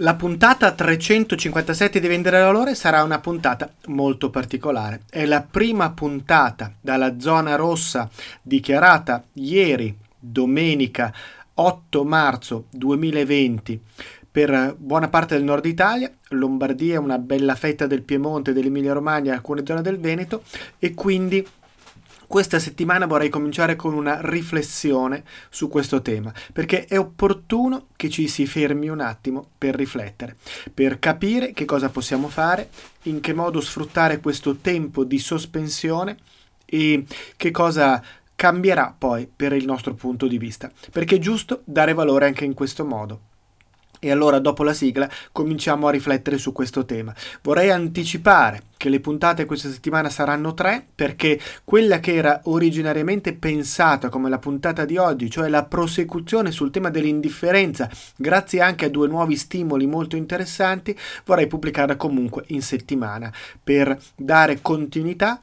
La puntata 357 di Vendere Valore sarà una puntata molto particolare. È la prima puntata dalla zona rossa dichiarata ieri, domenica 8 marzo 2020, per buona parte del nord Italia, Lombardia, una bella fetta del Piemonte, dell'Emilia Romagna, alcune zone del Veneto e quindi questa settimana vorrei cominciare con una riflessione su questo tema, perché è opportuno che ci si fermi un attimo per riflettere, per capire che cosa possiamo fare, in che modo sfruttare questo tempo di sospensione e che cosa cambierà poi per il nostro punto di vista, perché è giusto dare valore anche in questo modo. E allora dopo la sigla cominciamo a riflettere su questo tema. Vorrei anticipare che le puntate questa settimana saranno tre perché quella che era originariamente pensata come la puntata di oggi, cioè la prosecuzione sul tema dell'indifferenza, grazie anche a due nuovi stimoli molto interessanti, vorrei pubblicarla comunque in settimana per dare continuità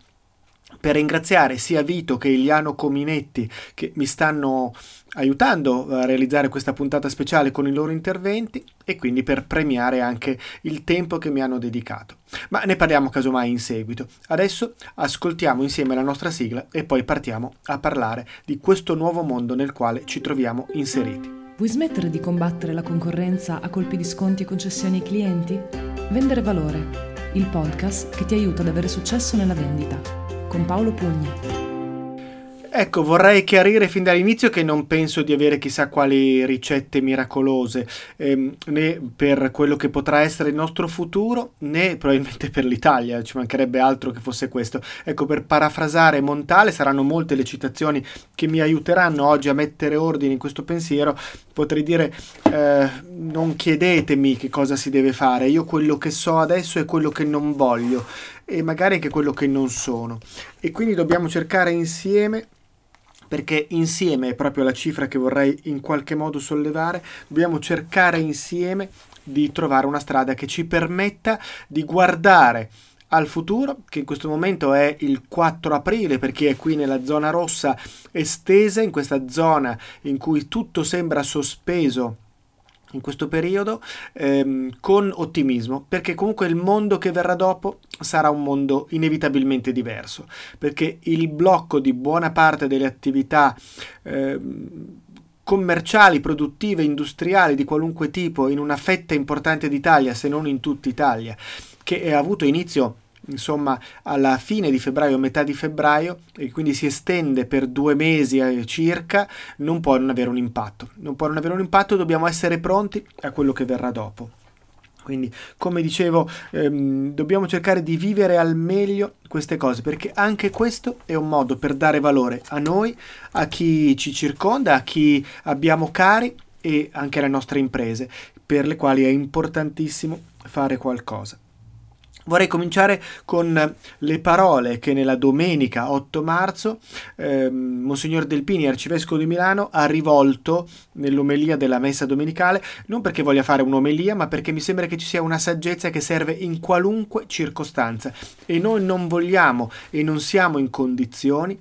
per ringraziare sia Vito che Iliano Cominetti che mi stanno aiutando a realizzare questa puntata speciale con i loro interventi e quindi per premiare anche il tempo che mi hanno dedicato. Ma ne parliamo casomai in seguito. Adesso ascoltiamo insieme la nostra sigla e poi partiamo a parlare di questo nuovo mondo nel quale ci troviamo inseriti. Vuoi smettere di combattere la concorrenza a colpi di sconti e concessioni ai clienti? Vendere valore, il podcast che ti aiuta ad avere successo nella vendita con Paolo Pugni. Ecco, vorrei chiarire fin dall'inizio che non penso di avere chissà quali ricette miracolose, ehm, né per quello che potrà essere il nostro futuro, né probabilmente per l'Italia, ci mancherebbe altro che fosse questo. Ecco, per parafrasare Montale, saranno molte le citazioni che mi aiuteranno oggi a mettere ordine in questo pensiero. Potrei dire, eh, non chiedetemi che cosa si deve fare, io quello che so adesso è quello che non voglio e magari anche quello che non sono. E quindi dobbiamo cercare insieme perché insieme è proprio la cifra che vorrei in qualche modo sollevare, dobbiamo cercare insieme di trovare una strada che ci permetta di guardare al futuro, che in questo momento è il 4 aprile per chi è qui nella zona rossa estesa, in questa zona in cui tutto sembra sospeso in questo periodo ehm, con ottimismo, perché comunque il mondo che verrà dopo sarà un mondo inevitabilmente diverso, perché il blocco di buona parte delle attività ehm, commerciali, produttive, industriali di qualunque tipo in una fetta importante d'Italia, se non in tutta Italia, che ha avuto inizio insomma alla fine di febbraio, metà di febbraio, e quindi si estende per due mesi eh, circa, non può non avere un impatto. Non può non avere un impatto, dobbiamo essere pronti a quello che verrà dopo. Quindi, come dicevo, ehm, dobbiamo cercare di vivere al meglio queste cose, perché anche questo è un modo per dare valore a noi, a chi ci circonda, a chi abbiamo cari e anche alle nostre imprese, per le quali è importantissimo fare qualcosa. Vorrei cominciare con le parole che nella domenica 8 marzo eh, Monsignor Delpini, arcivescovo di Milano, ha rivolto nell'omelia della messa domenicale, non perché voglia fare un'omelia, ma perché mi sembra che ci sia una saggezza che serve in qualunque circostanza e noi non vogliamo e non siamo in condizioni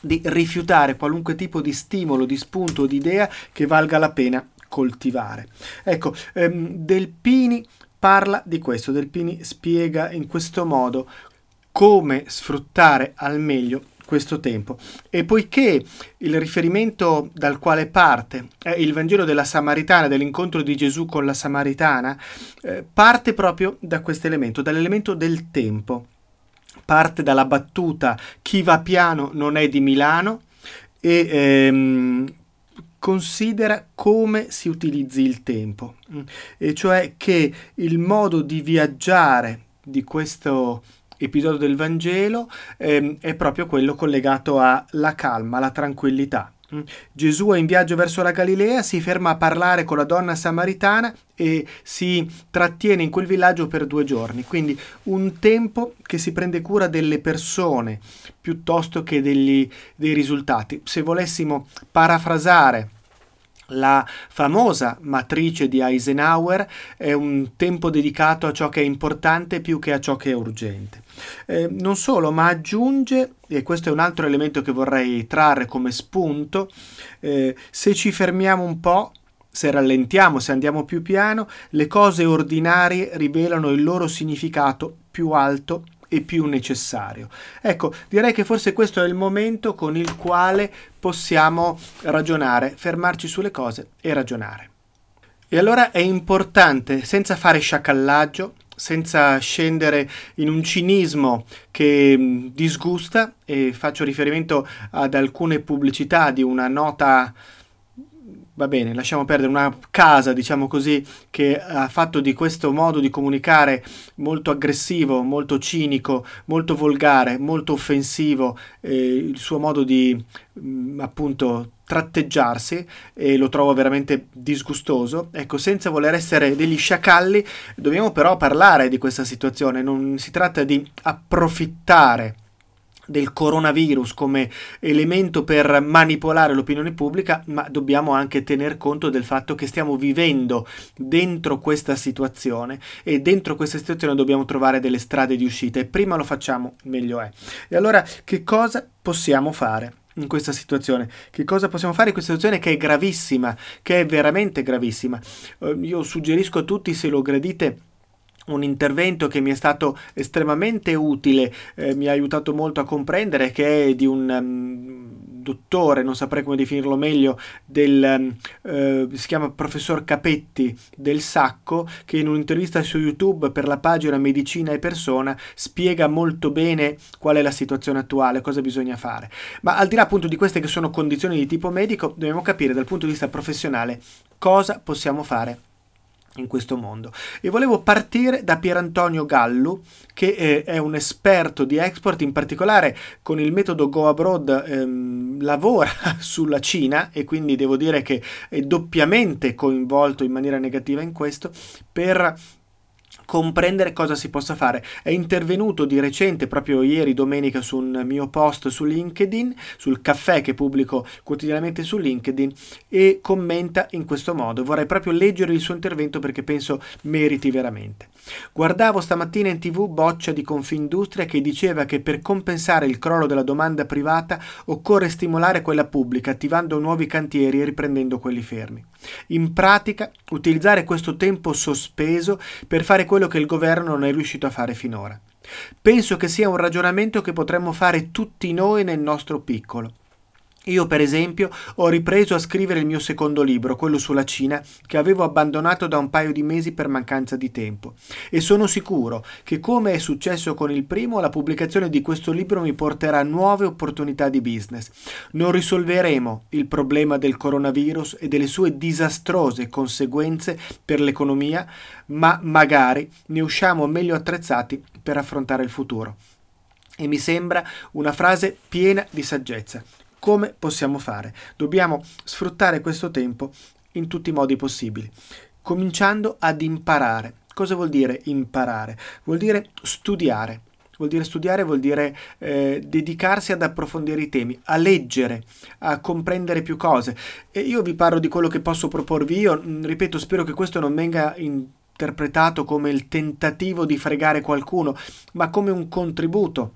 di rifiutare qualunque tipo di stimolo, di spunto, di idea che valga la pena coltivare. Ecco, ehm, Delpini parla di questo. Delpini spiega in questo modo come sfruttare al meglio questo tempo. E poiché il riferimento dal quale parte è il Vangelo della Samaritana, dell'incontro di Gesù con la Samaritana, eh, parte proprio da questo elemento, dall'elemento del tempo. Parte dalla battuta chi va piano non è di Milano e ehm, considera come si utilizzi il tempo, mm. e cioè che il modo di viaggiare di questo episodio del Vangelo ehm, è proprio quello collegato alla calma, alla tranquillità. Mm. Gesù è in viaggio verso la Galilea, si ferma a parlare con la donna samaritana e si trattiene in quel villaggio per due giorni. Quindi un tempo che si prende cura delle persone piuttosto che degli, dei risultati. Se volessimo parafrasare la famosa matrice di Eisenhower è un tempo dedicato a ciò che è importante più che a ciò che è urgente. Eh, non solo, ma aggiunge, e questo è un altro elemento che vorrei trarre come spunto, eh, se ci fermiamo un po', se rallentiamo, se andiamo più piano, le cose ordinarie rivelano il loro significato più alto e più necessario. Ecco, direi che forse questo è il momento con il quale possiamo ragionare, fermarci sulle cose e ragionare. E allora è importante, senza fare sciacallaggio, senza scendere in un cinismo che mm, disgusta, e faccio riferimento ad alcune pubblicità di una nota va bene, lasciamo perdere una casa, diciamo così, che ha fatto di questo modo di comunicare molto aggressivo, molto cinico, molto volgare, molto offensivo eh, il suo modo di mh, mm, appunto tratteggiarsi e lo trovo veramente disgustoso. Ecco, senza voler essere degli sciacalli, dobbiamo però parlare di questa situazione, non si tratta di approfittare del coronavirus come elemento per manipolare l'opinione pubblica, ma dobbiamo anche tener conto del fatto che stiamo vivendo dentro questa situazione e dentro questa situazione dobbiamo trovare delle strade di uscita e prima lo facciamo meglio è. E allora che cosa possiamo fare? in questa situazione. Che cosa possiamo fare in questa situazione che è gravissima, che è veramente gravissima? Eh, io suggerisco a tutti, se lo gradite, un intervento che mi è stato estremamente utile, eh, mi ha aiutato molto a comprendere, che è di un um, dottore, non saprei come definirlo meglio, del, um, si chiama professor Capetti del Sacco, che in un'intervista su YouTube per la pagina Medicina e Persona spiega molto bene qual è la situazione attuale, cosa bisogna fare. Ma al di là appunto di queste che sono condizioni di tipo medico, dobbiamo capire dal punto di vista professionale cosa possiamo fare in questo mondo. E volevo partire da Pierantonio Gallu, che eh, è un esperto di export, in particolare con il metodo Go Abroad ehm, lavora sulla Cina e quindi devo dire che è doppiamente coinvolto in maniera negativa in questo per comprendere cosa si possa fare. È intervenuto di recente, proprio ieri domenica, su un mio post su LinkedIn, sul caffè che pubblico quotidianamente su LinkedIn e commenta in questo modo. Vorrei proprio leggere il suo intervento perché penso meriti veramente. Guardavo stamattina in tv Boccia di Confindustria che diceva che per compensare il crollo della domanda privata occorre stimolare quella pubblica attivando nuovi cantieri e riprendendo quelli fermi. In pratica, utilizzare questo tempo sospeso per fare quello che il governo non è riuscito a fare finora. Penso che sia un ragionamento che potremmo fare tutti noi nel nostro piccolo. Io, per esempio, ho ripreso a scrivere il mio secondo libro, quello sulla Cina, che avevo abbandonato da un paio di mesi per mancanza di tempo. E sono sicuro che, come è successo con il primo, la pubblicazione di questo libro mi porterà nuove opportunità di business. Non risolveremo il problema del coronavirus e delle sue disastrose conseguenze per l'economia, ma magari ne usciamo meglio attrezzati per affrontare il futuro. E mi sembra una frase piena di saggezza. Come possiamo fare? Dobbiamo sfruttare questo tempo in tutti i modi possibili, cominciando ad imparare. Cosa vuol dire imparare? Vuol dire studiare. Vuol dire studiare, vuol dire eh, dedicarsi ad approfondire i temi, a leggere, a comprendere più cose. E io vi parlo di quello che posso proporvi io, mm, ripeto, spero che questo non venga interpretato come il tentativo di fregare qualcuno, ma come un contributo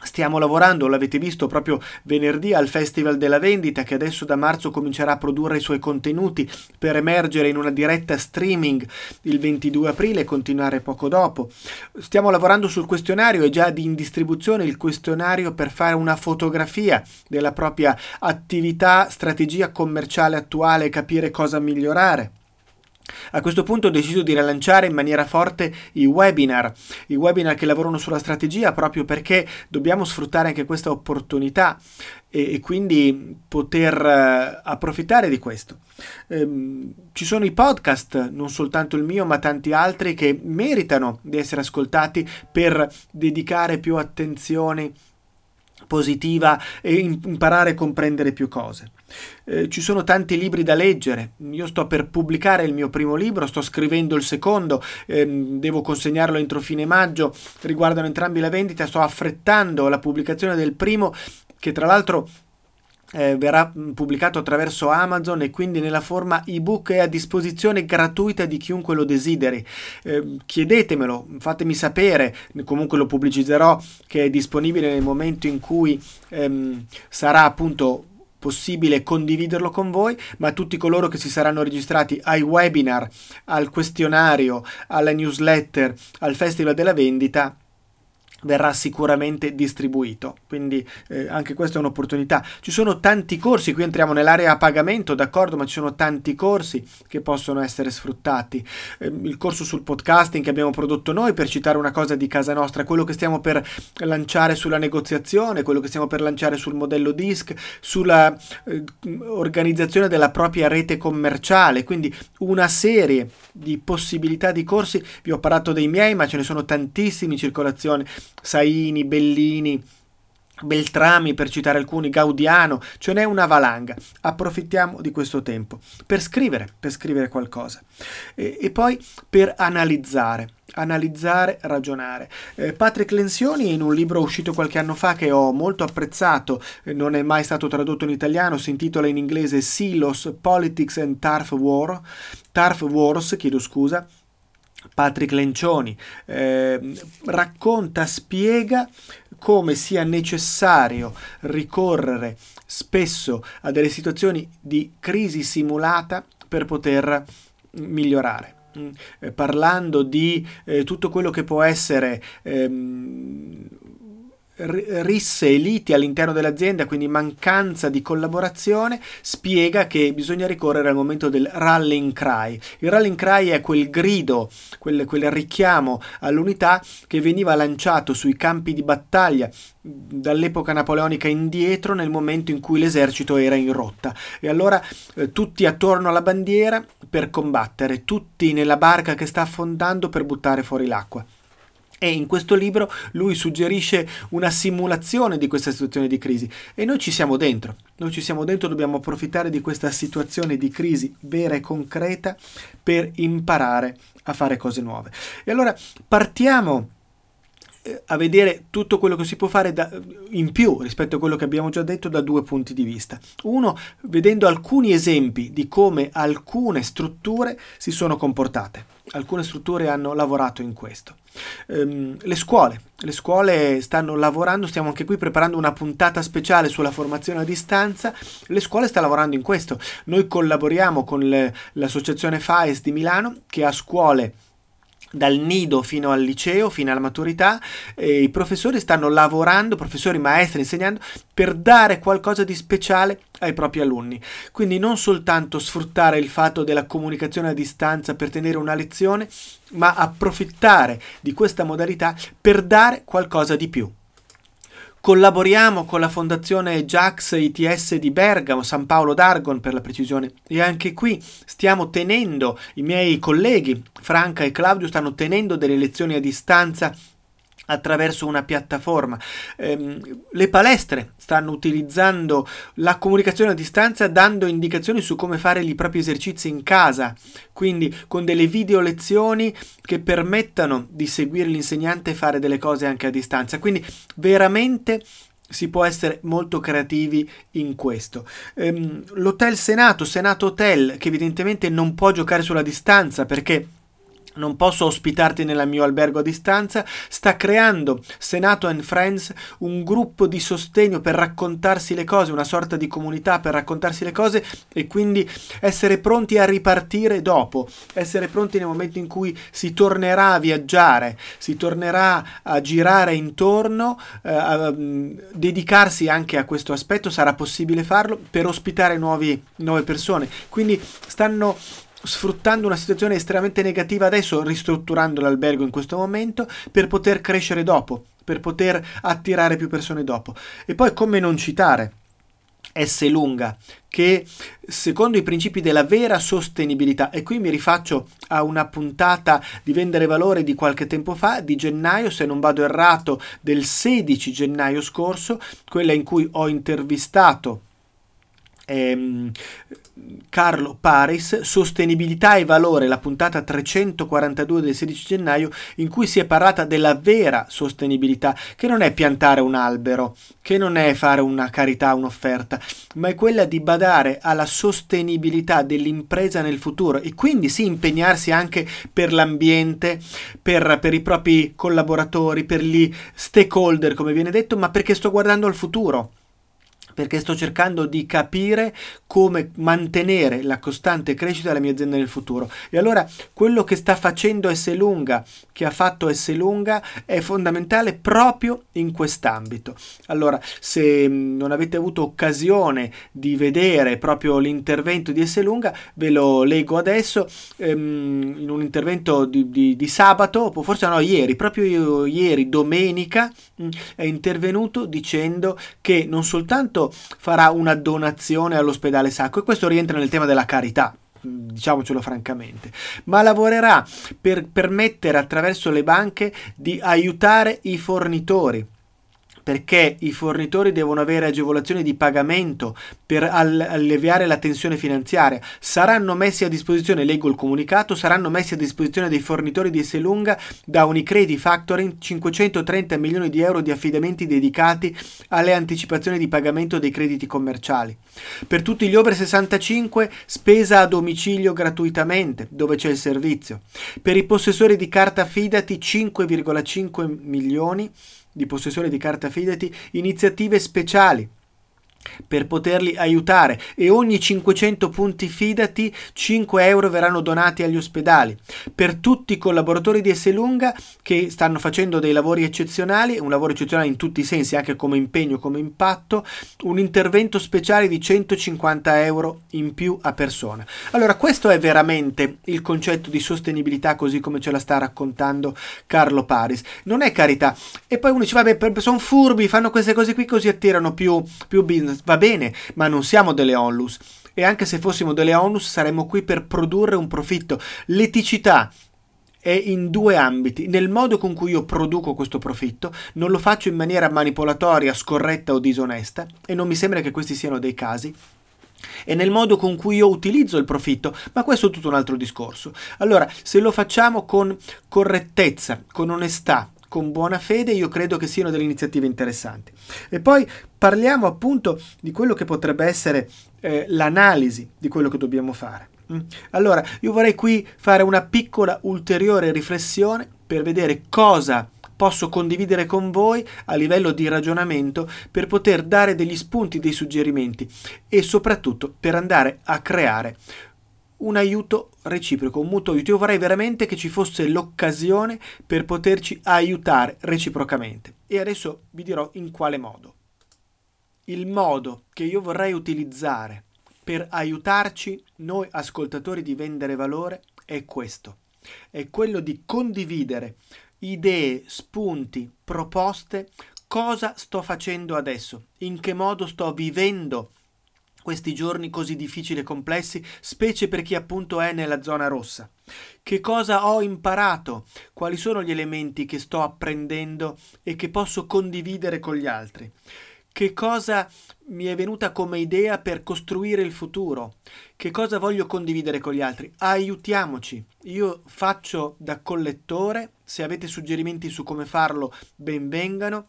Stiamo lavorando, l'avete visto proprio venerdì al Festival della Vendita che adesso da marzo comincerà a produrre i suoi contenuti per emergere in una diretta streaming il 22 aprile e continuare poco dopo. Stiamo lavorando sul questionario, è già in distribuzione il questionario per fare una fotografia della propria attività, strategia commerciale attuale e capire cosa migliorare. A questo punto ho deciso di rilanciare in maniera forte i webinar, i webinar che lavorano sulla strategia proprio perché dobbiamo sfruttare anche questa opportunità e, e quindi poter uh, approfittare di questo. Um, ci sono i podcast, non soltanto il mio, ma tanti altri che meritano di essere ascoltati per dedicare più attenzione positiva e imparare a comprendere più cose. Eh, ci sono tanti libri da leggere, io sto per pubblicare il mio primo libro, sto scrivendo il secondo, ehm, devo consegnarlo entro fine maggio, riguardano entrambi la vendita, sto affrettando la pubblicazione del primo che tra l'altro eh, verrà mm, pubblicato attraverso Amazon e quindi nella forma ebook è a disposizione gratuita di chiunque lo desideri. Eh, chiedetemelo, fatemi sapere, comunque lo pubblicizzerò che è disponibile nel momento in cui ehm, sarà appunto possibile condividerlo con voi, ma tutti coloro che si saranno registrati ai webinar, al questionario, alla newsletter, al Festival della Vendita, verrà sicuramente distribuito. Quindi eh, anche questa è un'opportunità. Ci sono tanti corsi qui entriamo nell'area a pagamento d'accordo ma ci sono tanti corsi che possono essere sfruttati. Eh, il corso sul podcasting che abbiamo prodotto noi per citare una cosa di casa nostra quello che stiamo per lanciare sulla negoziazione quello che stiamo per lanciare sul modello DISC sulla eh, organizzazione della propria rete commerciale. Quindi una serie di possibilità di corsi. Vi ho parlato dei miei ma ce ne sono tantissimi in circolazione Saini, Bellini, Beltrami per citare alcuni, Gaudiano, ce n'è una valanga. Approfittiamo di questo tempo per scrivere, per scrivere qualcosa e, e poi per analizzare, analizzare, ragionare. Eh, Patrick Lenzioni in un libro uscito qualche anno fa che ho molto apprezzato, eh, non è mai stato tradotto in italiano, si intitola in inglese Silos, Politics and Turf War, Turf Wars, chiedo scusa, Patrick Lencioni, eh, racconta, spiega come sia necessario ricorrere spesso a delle situazioni di crisi simulata per poter migliorare. Mm, eh, parlando di eh, tutto quello che può essere ehm, risse e liti all'interno dell'azienda, quindi mancanza di collaborazione, spiega che bisogna ricorrere al momento del rallying cry. Il rallying cry è quel grido, quel, quel richiamo all'unità che veniva lanciato sui campi di battaglia dall'epoca napoleonica indietro nel momento in cui l'esercito era in rotta e allora eh, tutti attorno alla bandiera per combattere, tutti nella barca che sta affondando per buttare fuori l'acqua. E in questo libro lui suggerisce una simulazione di questa situazione di crisi e noi ci siamo dentro, noi ci siamo dentro, dobbiamo approfittare di questa situazione di crisi vera e concreta per imparare a fare cose nuove. E allora partiamo eh, a vedere tutto quello che si può fare da, in più rispetto a quello che abbiamo già detto da due punti di vista. Uno, vedendo alcuni esempi di come alcune strutture si sono comportate. Alcune strutture hanno lavorato in questo. Um, le scuole. Le scuole stanno lavorando, stiamo anche qui preparando una puntata speciale sulla formazione a distanza. Le scuole stanno lavorando in questo. Noi collaboriamo con le, l'associazione FAES di Milano che ha scuole dal nido fino al liceo, fino alla maturità, e i professori stanno lavorando, professori, maestri, insegnando, per dare qualcosa di speciale ai propri alunni. Quindi non soltanto sfruttare il fatto della comunicazione a distanza per tenere una lezione, ma approfittare di questa modalità per dare qualcosa di più. Collaboriamo con la fondazione JAX ITS di Bergamo, San Paolo d'Argon per la precisione, e anche qui stiamo tenendo, i miei colleghi Franca e Claudio stanno tenendo delle lezioni a distanza attraverso una piattaforma. Eh, le palestre stanno utilizzando la comunicazione a distanza dando indicazioni su come fare i propri esercizi in casa, quindi con delle video lezioni che permettano di seguire l'insegnante e fare delle cose anche a distanza. Quindi veramente si può essere molto creativi in questo. Ehm, l'Hotel Senato, Senato Hotel, che evidentemente non può giocare sulla distanza perché non posso ospitarti nel mio albergo a distanza, sta creando Senato and Friends un gruppo di sostegno per raccontarsi le cose, una sorta di comunità per raccontarsi le cose e quindi essere pronti a ripartire dopo, essere pronti nel momento in cui si tornerà a viaggiare, si tornerà a girare intorno, eh, a um, dedicarsi anche a questo aspetto, sarà possibile farlo per ospitare nuovi, nuove persone. Quindi stanno sfruttando una situazione estremamente negativa adesso, ristrutturando l'albergo in questo momento, per poter crescere dopo, per poter attirare più persone dopo. E poi come non citare S lunga che secondo i principi della vera sostenibilità e qui mi rifaccio a una puntata di vendere valore di qualche tempo fa di gennaio se non vado errato del 16 gennaio scorso quella in cui ho intervistato ehm, Carlo Paris, Sostenibilità e valore, la puntata 342 del 16 gennaio, in cui si è parlata della vera sostenibilità, che non è piantare un albero, che non è fare una carità, un'offerta, ma è quella di badare alla sostenibilità dell'impresa nel futuro e quindi sì impegnarsi anche per l'ambiente, per, per i propri collaboratori, per gli stakeholder, come viene detto, ma perché sto guardando al futuro perché sto cercando di capire come mantenere la costante crescita della mia azienda nel futuro. E allora quello che sta facendo S Lunga, che ha fatto S Lunga, è fondamentale proprio in quest'ambito. Allora, se non avete avuto occasione di vedere proprio l'intervento di S Lunga, ve lo leggo adesso ehm, in un intervento di, di, di sabato, forse no, ieri, proprio ieri, domenica, mh, è intervenuto dicendo che non soltanto farà una donazione all'ospedale Sacco e questo rientra nel tema della carità diciamocelo francamente, ma lavorerà per permettere attraverso le banche di aiutare i fornitori perché i fornitori devono avere agevolazioni di pagamento per alleviare la tensione finanziaria. Saranno messi a disposizione, leggo il comunicato, saranno messi a disposizione dei fornitori di Esselunga da Unicredit Factoring 530 milioni di euro di affidamenti dedicati alle anticipazioni di pagamento dei crediti commerciali. Per tutti gli over 65 spesa a domicilio gratuitamente, dove c'è il servizio. Per i possessori di carta fidati 5,5 milioni di possessore di carta fidati iniziative speciali per poterli aiutare e ogni 500 punti fidati 5 euro verranno donati agli ospedali. Per tutti i collaboratori di Esselunga che stanno facendo dei lavori eccezionali, un lavoro eccezionale in tutti i sensi, anche come impegno, come impatto, un intervento speciale di 150 euro in più a persona. Allora questo è veramente il concetto di sostenibilità così come ce la sta raccontando Carlo Paris. Non è carità. E poi uno dice, vabbè, sono furbi, fanno queste cose qui così attirano più, più business va bene, ma non siamo delle onlus. E anche se fossimo delle onlus saremmo qui per produrre un profitto. L'eticità è in due ambiti. Nel modo con cui io produco questo profitto, non lo faccio in maniera manipolatoria, scorretta o disonesta, e non mi sembra che questi siano dei casi. E nel modo con cui io utilizzo il profitto, ma questo è tutto un altro discorso. Allora, se lo facciamo con correttezza, con onestà, con buona fede, io credo che siano delle iniziative interessanti. E poi parliamo appunto di quello che potrebbe essere eh, l'analisi di quello che dobbiamo fare. Mm. Allora, io vorrei qui fare una piccola ulteriore riflessione per vedere cosa posso condividere con voi a livello di ragionamento per poter dare degli spunti, dei suggerimenti e soprattutto per andare a creare un aiuto reciproco, un mutuo aiuto. Io vorrei veramente che ci fosse l'occasione per poterci aiutare reciprocamente. E adesso vi dirò in quale modo. Il modo che io vorrei utilizzare per aiutarci, noi ascoltatori, di vendere valore è questo. È quello di condividere idee, spunti, proposte, cosa sto facendo adesso, in che modo sto vivendo questi giorni così difficili e complessi, specie per chi appunto è nella zona rossa. Che cosa ho imparato? Quali sono gli elementi che sto apprendendo e che posso condividere con gli altri? Che cosa mi è venuta come idea per costruire il futuro? Che cosa voglio condividere con gli altri? Aiutiamoci. Io faccio da collettore, se avete suggerimenti su come farlo, ben vengano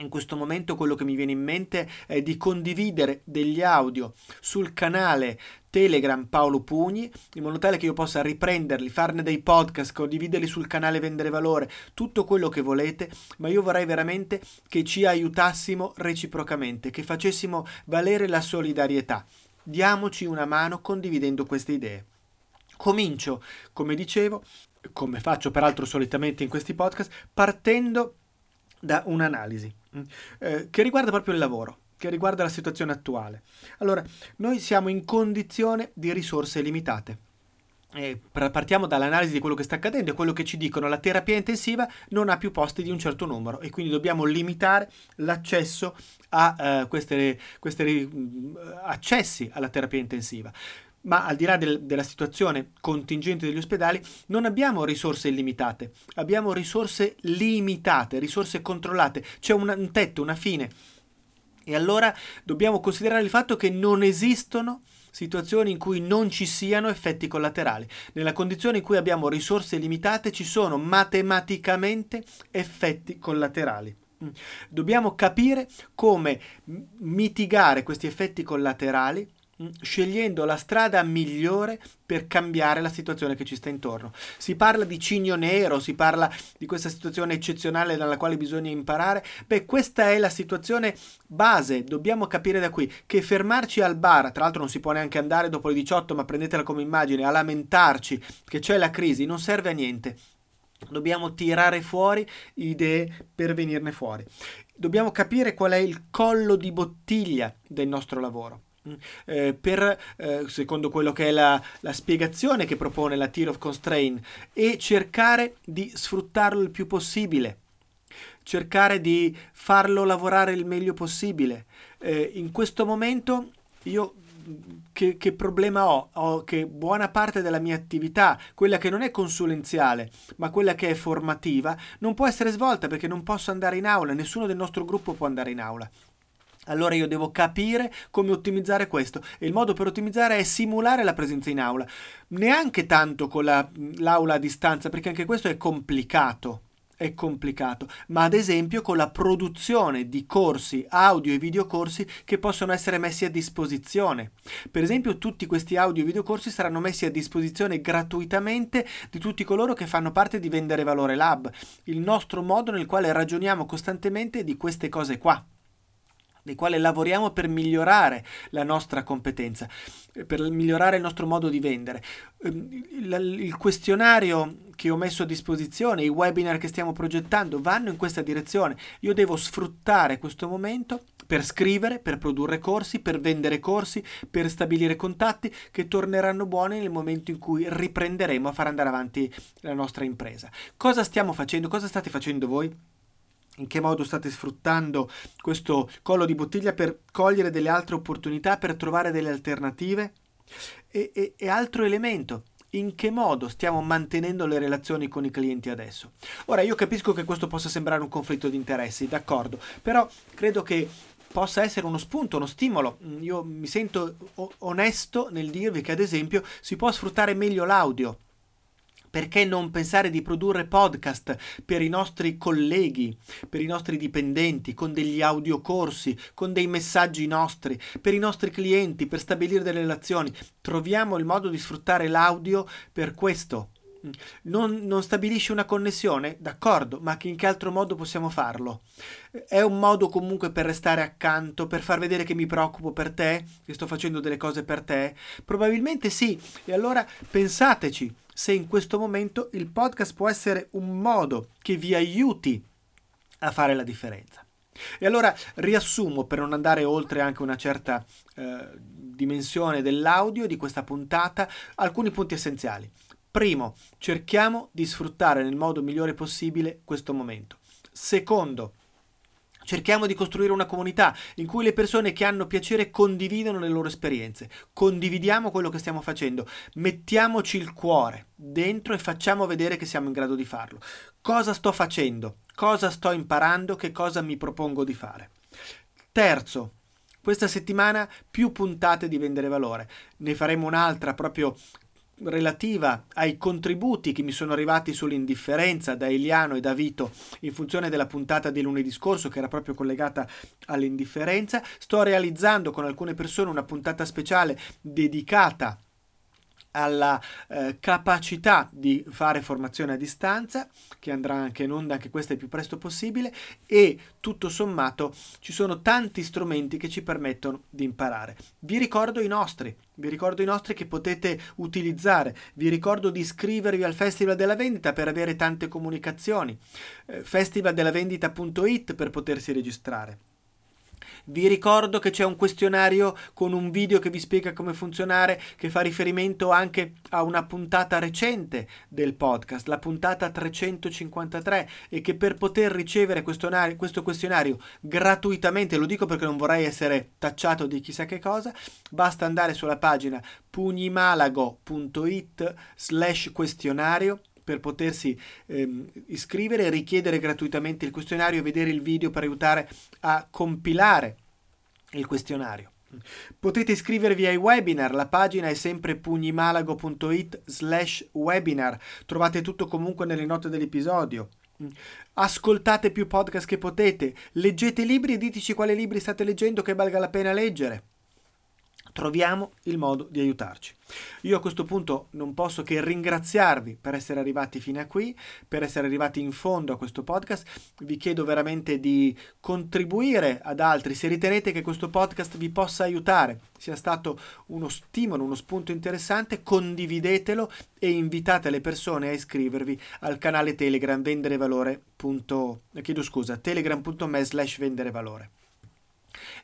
in questo momento quello che mi viene in mente è di condividere degli audio sul canale Telegram Paolo Pugni, in modo tale che io possa riprenderli, farne dei podcast, condividerli sul canale Vendere Valore, tutto quello che volete, ma io vorrei veramente che ci aiutassimo reciprocamente, che facessimo valere la solidarietà. Diamoci una mano condividendo queste idee. Comincio, come dicevo, come faccio peraltro solitamente in questi podcast, partendo da un'analisi eh, che riguarda proprio il lavoro, che riguarda la situazione attuale. Allora, noi siamo in condizione di risorse limitate. E partiamo dall'analisi di quello che sta accadendo e quello che ci dicono la terapia intensiva non ha più posti di un certo numero e quindi dobbiamo limitare l'accesso a uh, questi uh, accessi alla terapia intensiva ma al di là del, della situazione contingente degli ospedali, non abbiamo risorse illimitate, abbiamo risorse limitate, risorse controllate, c'è un, un tetto, una fine. E allora dobbiamo considerare il fatto che non esistono situazioni in cui non ci siano effetti collaterali. Nella condizione in cui abbiamo risorse limitate ci sono matematicamente effetti collaterali. Mm. Dobbiamo capire come mitigare questi effetti collaterali scegliendo la strada migliore per cambiare la situazione che ci sta intorno. Si parla di cigno nero, si parla di questa situazione eccezionale dalla quale bisogna imparare. Beh, questa è la situazione base, dobbiamo capire da qui che fermarci al bar, tra l'altro non si può neanche andare dopo le 18, ma prendetela come immagine, a lamentarci che c'è la crisi, non serve a niente. Dobbiamo tirare fuori idee per venirne fuori. Dobbiamo capire qual è il collo di bottiglia del nostro lavoro. Mm. Eh, per, eh, secondo quello che è la, la, spiegazione che propone la Tier of Constraint e cercare di sfruttarlo il più possibile cercare di farlo lavorare il meglio possibile eh, in questo momento io che, che, problema ho? Ho che buona parte della mia attività, quella che non è consulenziale, ma quella che è formativa, non può essere svolta perché non posso andare in aula, nessuno del nostro gruppo può andare in aula. Allora io devo capire come ottimizzare questo. E il modo per ottimizzare è simulare la presenza in aula, neanche tanto con la, l'aula a distanza perché anche questo è complicato è complicato, ma ad esempio con la produzione di corsi audio e videocorsi che possono essere messi a disposizione. Per esempio tutti questi audio e videocorsi saranno messi a disposizione gratuitamente di tutti coloro che fanno parte di Vendere Valore Lab, il nostro modo nel quale ragioniamo costantemente di queste cose qua nel quale lavoriamo per migliorare la nostra competenza, per migliorare il nostro modo di vendere. Ehm, il questionario che ho messo a disposizione, i webinar che stiamo progettando vanno in questa direzione. Io devo sfruttare questo momento per scrivere, per produrre corsi, per vendere corsi, per stabilire contatti che torneranno buoni nel momento in cui riprenderemo a far andare avanti la nostra impresa. Cosa stiamo facendo? Cosa state facendo voi? In che modo state sfruttando questo collo di bottiglia per cogliere delle altre opportunità, per trovare delle alternative. E, e, e altro elemento, in che modo stiamo mantenendo le relazioni con i clienti adesso. Ora io capisco che questo possa sembrare un conflitto di interessi, d'accordo, però credo che possa essere uno spunto, uno stimolo. Io mi sento onesto nel dirvi che ad esempio si può sfruttare meglio l'audio perché non pensare di produrre podcast per i nostri colleghi, per i nostri dipendenti, con degli audiocorsi, con dei messaggi nostri, per i nostri clienti, per stabilire delle relazioni? Troviamo il modo di sfruttare l'audio per questo. Non, non stabilisci una connessione? D'accordo, ma in che altro modo possiamo farlo? È un modo comunque per restare accanto, per far vedere che mi preoccupo per te, che sto facendo delle cose per te? Probabilmente sì, e allora pensateci se in questo momento il podcast può essere un modo che vi aiuti a fare la differenza. E allora riassumo per non andare oltre anche una certa eh, dimensione dell'audio di questa puntata alcuni punti essenziali. Primo, cerchiamo di sfruttare nel modo migliore possibile questo momento. Secondo, Cerchiamo di costruire una comunità in cui le persone che hanno piacere condividono le loro esperienze, condividiamo quello che stiamo facendo, mettiamoci il cuore dentro e facciamo vedere che siamo in grado di farlo. Cosa sto facendo? Cosa sto imparando? Che cosa mi propongo di fare? Terzo, questa settimana più puntate di vendere valore. Ne faremo un'altra proprio relativa ai contributi che mi sono arrivati sull'indifferenza da Eliano e da Vito in funzione della puntata di lunedì scorso che era proprio collegata all'indifferenza. Sto realizzando con alcune persone una puntata speciale dedicata alla eh, capacità di fare formazione a distanza, che andrà anche in onda, anche questa il più presto possibile, e tutto sommato ci sono tanti strumenti che ci permettono di imparare. Vi ricordo i nostri, vi ricordo i nostri che potete utilizzare, vi ricordo di iscrivervi al Festival della Vendita per avere tante comunicazioni, eh, festivaldellavendita.it per potersi registrare. Vi ricordo che c'è un questionario con un video che vi spiega come funzionare, che fa riferimento anche a una puntata recente del podcast, la puntata 353, e che per poter ricevere questo questionario gratuitamente, lo dico perché non vorrei essere tacciato di chissà che cosa, basta andare sulla pagina pugnimalago.it slash questionario per potersi ehm, iscrivere, richiedere gratuitamente il questionario e vedere il video per aiutare a compilare il questionario. Potete iscrivervi ai webinar, la pagina è sempre pugnimalago.it slash webinar, trovate tutto comunque nelle note dell'episodio. Ascoltate più podcast che potete, leggete libri e diteci quali libri state leggendo che valga la pena leggere. Troviamo il modo di aiutarci. Io a questo punto non posso che ringraziarvi per essere arrivati fino a qui, per essere arrivati in fondo a questo podcast. Vi chiedo veramente di contribuire ad altri se ritenete che questo podcast vi possa aiutare, sia stato uno stimolo, uno spunto interessante, condividetelo e invitate le persone a iscrivervi al canale Telegram venderevalore. chiedo scusa, telegram.me slash venderevalore.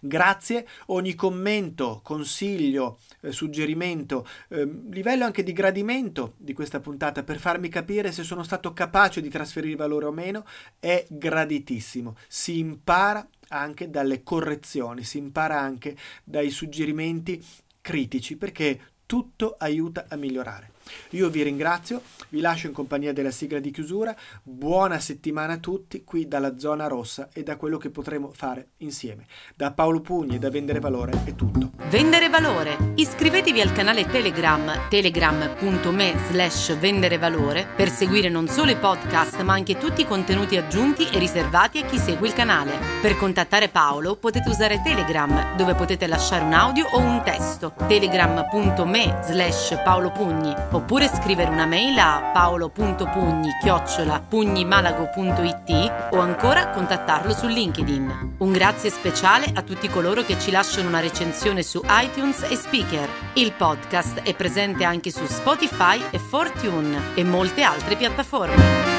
Grazie, ogni commento, consiglio, eh, suggerimento, eh, livello anche di gradimento di questa puntata per farmi capire se sono stato capace di trasferire valore o meno è graditissimo. Si impara anche dalle correzioni, si impara anche dai suggerimenti critici perché tutto aiuta a migliorare. Io vi ringrazio, vi lascio in compagnia della sigla di chiusura, buona settimana a tutti qui dalla zona rossa e da quello che potremo fare insieme. Da Paolo Pugni e da Vendere Valore è tutto. Vendere Valore. Iscrivetevi al canale Telegram telegram.me slash vendere valore per seguire non solo i podcast ma anche tutti i contenuti aggiunti e riservati a chi segue il canale. Per contattare Paolo potete usare Telegram dove potete lasciare un audio o un testo telegram.me slash Paolo Pugni oppure scrivere una mail a paolo.pugni chiocciola pugnimalago.it o ancora contattarlo su LinkedIn. Un grazie speciale a tutti coloro che ci lasciano una recensione su iTunes e Speaker. Il podcast è presente anche su Spotify e Fortune e molte altre piattaforme.